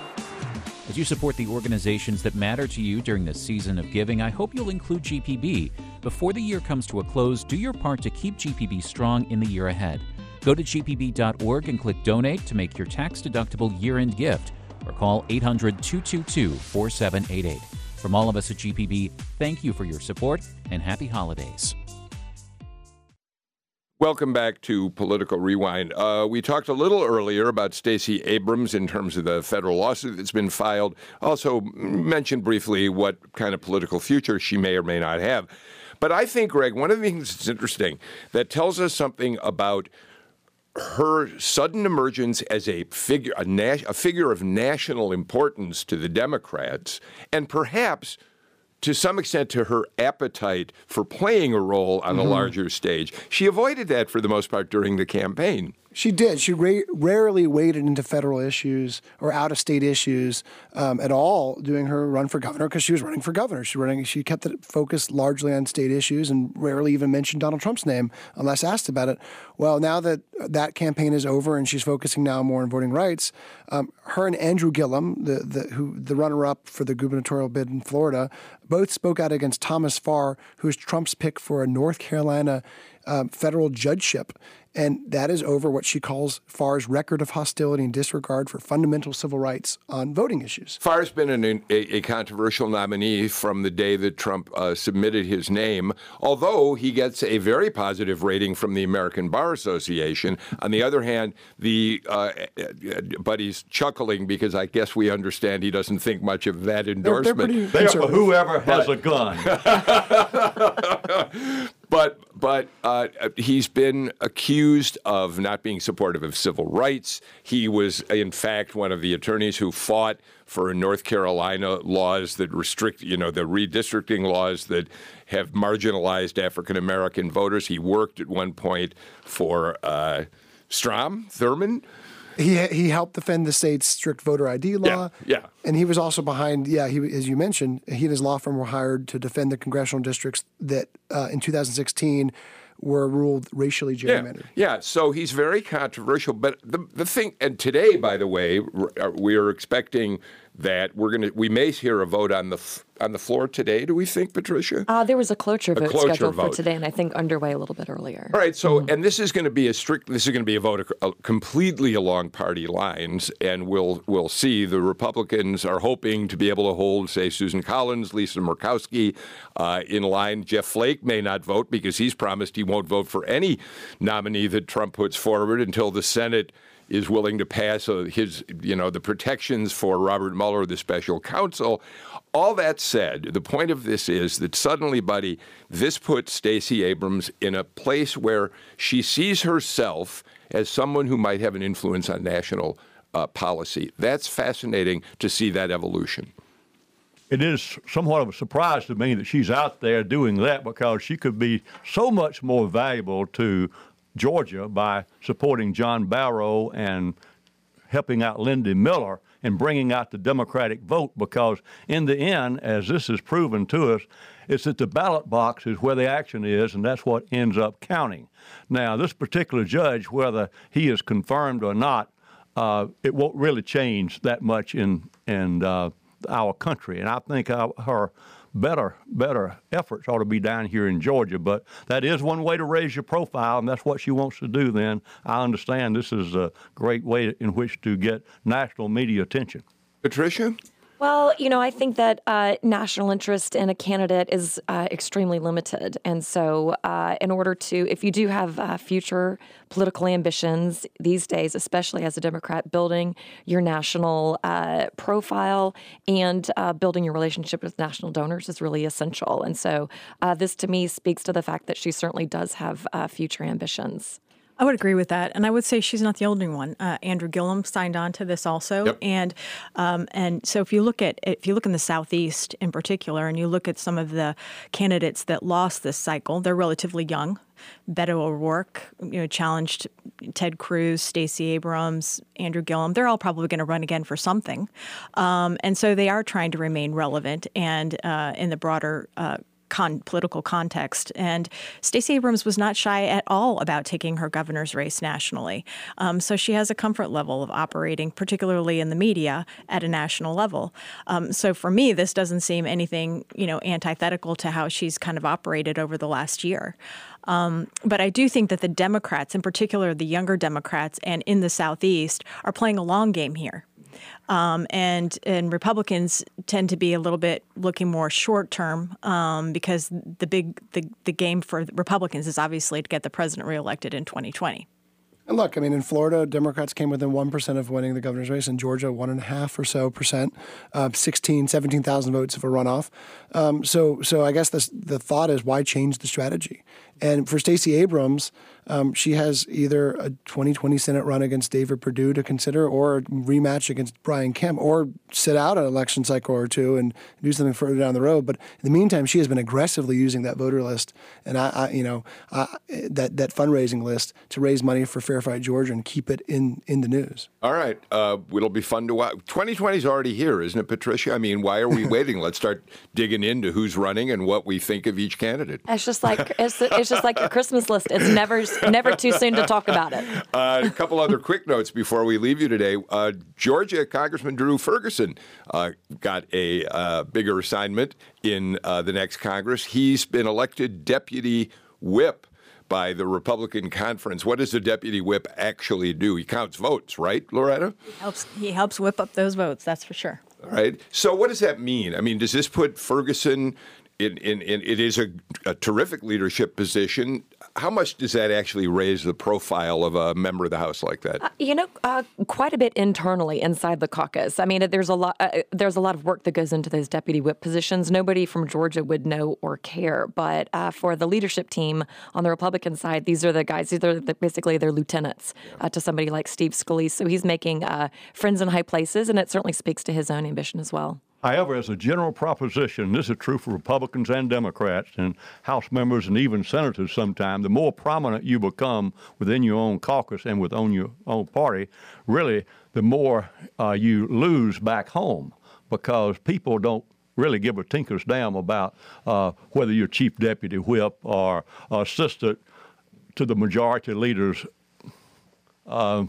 As you support the organizations that matter to you during this season of giving, I hope you'll include GPB. Before the year comes to a close, do your part to keep GPB strong in the year ahead. Go to gpb.org and click donate to make your tax deductible year end gift or call 800 222 4788. From all of us at GPB, thank you for your support and happy holidays. Welcome back to Political Rewind. Uh, we talked a little earlier about Stacey Abrams in terms of the federal lawsuit that's been filed. Also mentioned briefly what kind of political future she may or may not have. But I think, Greg, one of the things that's interesting that tells us something about her sudden emergence as a figure, a, nas- a figure of national importance to the Democrats, and perhaps to some extent to her appetite for playing a role on a mm-hmm. larger stage. She avoided that for the most part during the campaign. She did. She ra- rarely waded into federal issues or out of state issues um, at all doing her run for governor because she was running for governor. She running. She kept it focused largely on state issues and rarely even mentioned Donald Trump's name unless asked about it. Well, now that that campaign is over and she's focusing now more on voting rights, um, her and Andrew Gillum, the the who the runner-up for the gubernatorial bid in Florida, both spoke out against Thomas Farr, who is Trump's pick for a North Carolina um, federal judgeship. And that is over what she calls Farr's record of hostility and disregard for fundamental civil rights on voting issues. Farr's been an, a, a, controversial nominee from the day that Trump uh, submitted his name, although he gets a very positive rating from the American Bar Association. On the other hand, the uh, but he's chuckling because I guess we understand he doesn't think much of that endorsement. They're, they're whoever has but, a gun. but but uh, he's been accused of not being supportive of civil rights. He was, in fact, one of the attorneys who fought for North Carolina laws that restrict, you know, the redistricting laws that have marginalized African American voters. He worked at one point for uh, Strom Thurmond. He he helped defend the state's strict voter ID law. Yeah, yeah. And he was also behind. Yeah, he as you mentioned, he and his law firm were hired to defend the congressional districts that uh, in 2016 were ruled racially gerrymandered. Yeah, yeah. So he's very controversial. But the the thing, and today, by the way, uh, we are expecting that we're going to we may hear a vote on the on the floor today. Do we think, Patricia? Uh, there was a cloture a vote cloture scheduled vote. for today, and I think underway a little bit earlier. All right. So, mm-hmm. and this is going to be a strict. This is going to be a vote a, completely along party lines, and we'll we'll see. The Republicans are hoping to be able to hold, say, Susan Collins, Lisa Murkowski, uh, in line. Jeff Flake may not vote because he's promised he won't vote for any nominee that Trump puts forward until the Senate is willing to pass uh, his, you know, the protections for Robert Mueller, the special counsel. All that said, the point of this is that suddenly, buddy, this puts Stacey Abrams in a place where she sees herself as someone who might have an influence on national uh, policy. That's fascinating to see that evolution. It is somewhat of a surprise to me that she's out there doing that because she could be so much more valuable to Georgia by supporting John Barrow and helping out Lindy Miller and bringing out the Democratic vote because, in the end, as this is proven to us, it's that the ballot box is where the action is, and that's what ends up counting. Now, this particular judge, whether he is confirmed or not, uh, it won't really change that much in in uh, our country, and I think our, her better better efforts ought to be down here in Georgia. But that is one way to raise your profile, and that's what she wants to do. Then I understand this is a great way in which to get national media attention. Patricia. Well, you know, I think that uh, national interest in a candidate is uh, extremely limited. And so, uh, in order to, if you do have uh, future political ambitions these days, especially as a Democrat, building your national uh, profile and uh, building your relationship with national donors is really essential. And so, this to me speaks to the fact that she certainly does have future ambitions. I would agree with that, and I would say she's not the only one. Uh, Andrew Gillum signed on to this also, yep. and um, and so if you look at if you look in the southeast in particular, and you look at some of the candidates that lost this cycle, they're relatively young. Beto O'Rourke, you know, challenged Ted Cruz, Stacey Abrams, Andrew Gillum. They're all probably going to run again for something, um, and so they are trying to remain relevant and uh, in the broader uh, con- political context. And Stacey Abrams was not shy at all about taking her governor's race nationally. Um, so she has a comfort level of operating, particularly in the media, at a national level. Um, so for me, this doesn't seem anything, you know, antithetical to how she's kind of operated over the last year. Um, but I do think that the Democrats, in particular the younger Democrats and in the Southeast, are playing a long game here. Um, and and Republicans tend to be a little bit looking more short term um, because the big the, the game for Republicans is obviously to get the president reelected in 2020. And look, I mean, in Florida, Democrats came within 1% of winning the governor's race. In Georgia, one and a half or so percent, uh, 16, 17,000 votes of a runoff. Um, so, so I guess this, the thought is why change the strategy? And for Stacey Abrams, um, she has either a 2020 Senate run against David Perdue to consider, or a rematch against Brian Kemp, or sit out an election cycle or two and do something further down the road. But in the meantime, she has been aggressively using that voter list and I, I you know, I, that that fundraising list to raise money for Fair Fight Georgia and keep it in in the news. All right, uh, it'll be fun to watch. 2020 is already here, isn't it, Patricia? I mean, why are we waiting? Let's start digging into who's running and what we think of each candidate. It's just like it's, it's just like your Christmas list. It's never never too soon to talk about it. Uh, a couple other quick notes before we leave you today. Uh, Georgia Congressman Drew Ferguson uh, got a uh, bigger assignment in uh, the next Congress. He's been elected deputy whip by the Republican conference. What does the deputy whip actually do? He counts votes, right, Loretta? Helps he helps whip up those votes, that's for sure. All right. So what does that mean? I mean, does this put Ferguson in, in, in it is a, a terrific leadership position. How much does that actually raise the profile of a member of the House like that? You know, uh, quite a bit internally inside the caucus. I mean, there's a lot. Uh, there's a lot of work that goes into those deputy whip positions. Nobody from Georgia would know or care, but uh, for the leadership team on the Republican side, these are the guys. These are the, basically their lieutenants uh, to somebody like Steve Scalise. So he's making uh, friends in high places, and it certainly speaks to his own ambition as well. However, as a general proposition, this is true for Republicans and Democrats and House members and even senators sometimes, the more prominent you become within your own caucus and within your own party, really, the more uh, you lose back home because people don't really give a tinker's damn about uh, whether you're chief deputy whip or assistant to the majority leader's uh,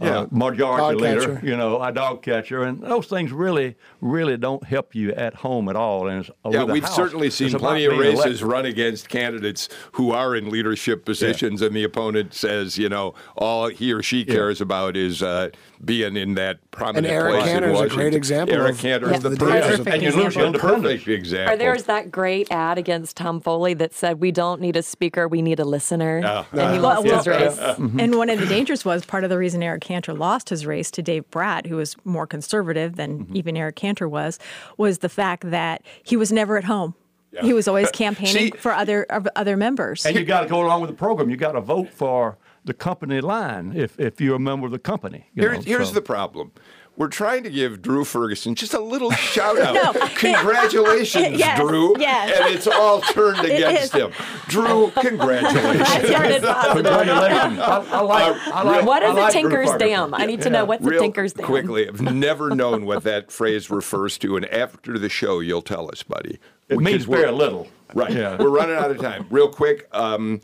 Yeah. uh, majority Dog leader, catcher. you know, a dog catcher, and those things really, really don't help you at home at all. And it's, Yeah, the we've House, certainly seen about plenty of races elected. run against candidates who are in leadership positions, and the opponent says, you know, all he or she cares about is uh, being in that prominent Eric place Cantor in is a great example Eric of- Cantor of is the, the perfect, And you lose your perfect example. Or there's that great ad against Tom Foley that said, "We don't need a speaker, we need a listener," Yeah. and he Well, lost his well, race. And one of the dangers was part of the reason Eric Cantor lost his race to Dave Brat, who was more conservative than mm-hmm. even Eric Cantor was, was the fact that he was never at home. He was always campaigning See- for other of other members. And you got to go along with the program. You got to vote for the company line if, if you're a member of the company. you Here's, know, here's so. the problem. We're trying to give Drew Ferguson just a little shout out. No. Congratulations, Yes, Drew. yes. And it's all turned against is. him. Drew, congratulations. Started positive. Congratulations. I, I like, I like, What I is a tinker's dam? I need to know what's a tinker's dam. quickly, I've never known what that phrase refers to, and after the show, you'll tell us, buddy. It means very little. Right. Yeah. We're running out of time. Real quick. Um,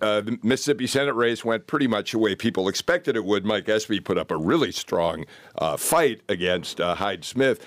uh, the Mississippi Senate race went pretty much the way people expected it would. Mike Espy put up a really strong uh, fight against uh, Hyde Smith.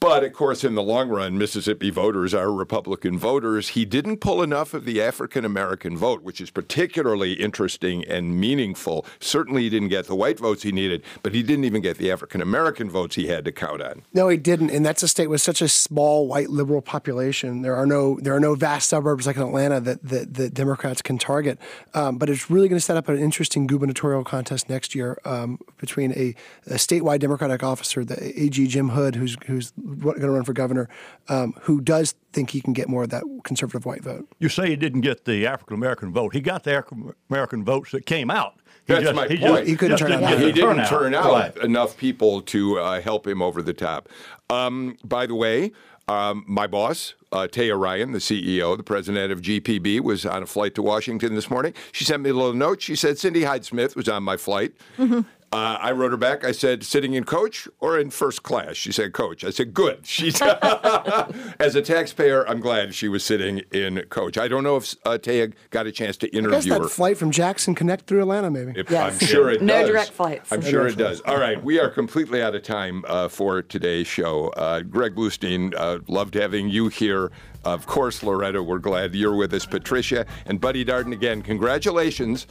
But of course, in the long run, Mississippi voters are Republican voters. He didn't pull enough of the African American vote, which is particularly interesting and meaningful. Certainly, he didn't get the white votes he needed, but he didn't even get the African American votes he had to count on. No, he didn't, and that's a state with such a small white liberal population. There are no there are no vast suburbs like in Atlanta that that, that Democrats can target. Um, but it's really going to set up an interesting gubernatorial contest next year um, between a, a statewide Democratic officer, the AG Jim Hood, who's who's going to run for governor, um, who does think he can get more of that conservative white vote. You say he didn't get the African American vote. He got the African American votes that came out. He That's just, my he point. Just, He couldn't just turn didn't out. he didn't turnout. turn out Right. enough people to uh, help him over the top. Um, by the way, um, my boss, uh, Teya Ryan, the CEO, the president of GPB, was on a flight to Washington this morning. She sent me a little note. She said Cindy Hyde Smith was on my flight. Uh, I wrote her back. I said, sitting in coach or in first class? She said, coach. I said, good. She said, as a taxpayer, I'm glad she was sitting in coach. I don't know if uh, Teya got a chance to I guess interview that her. flight from Jackson connect through Atlanta, maybe. If- Yes. I'm sure it No does. direct flights. I'm No sure it does. All right, we are completely out of time uh, for today's show. Uh, Greg Bluestein, uh, loved having you here. Of course, Loretta, we're glad you're with us. Patricia and Buddy Darden, again, congratulations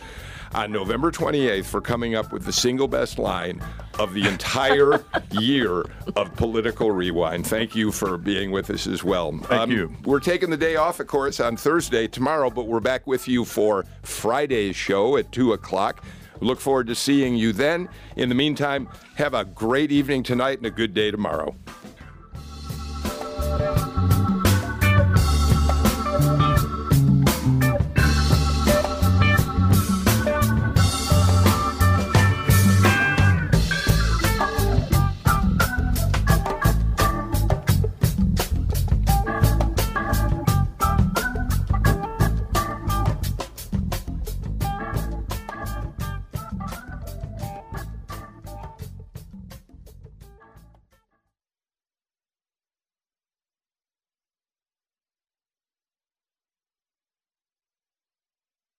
on November 28th for coming up with the single best line of the entire year of Political Rewind. Thank you for being with us as well. Thank um, you. We're taking the day off, of course, on Thursday tomorrow, but we're back with you for Friday's show at 2 o'clock. Look forward to seeing you then. In the meantime, have a great evening tonight and a good day tomorrow.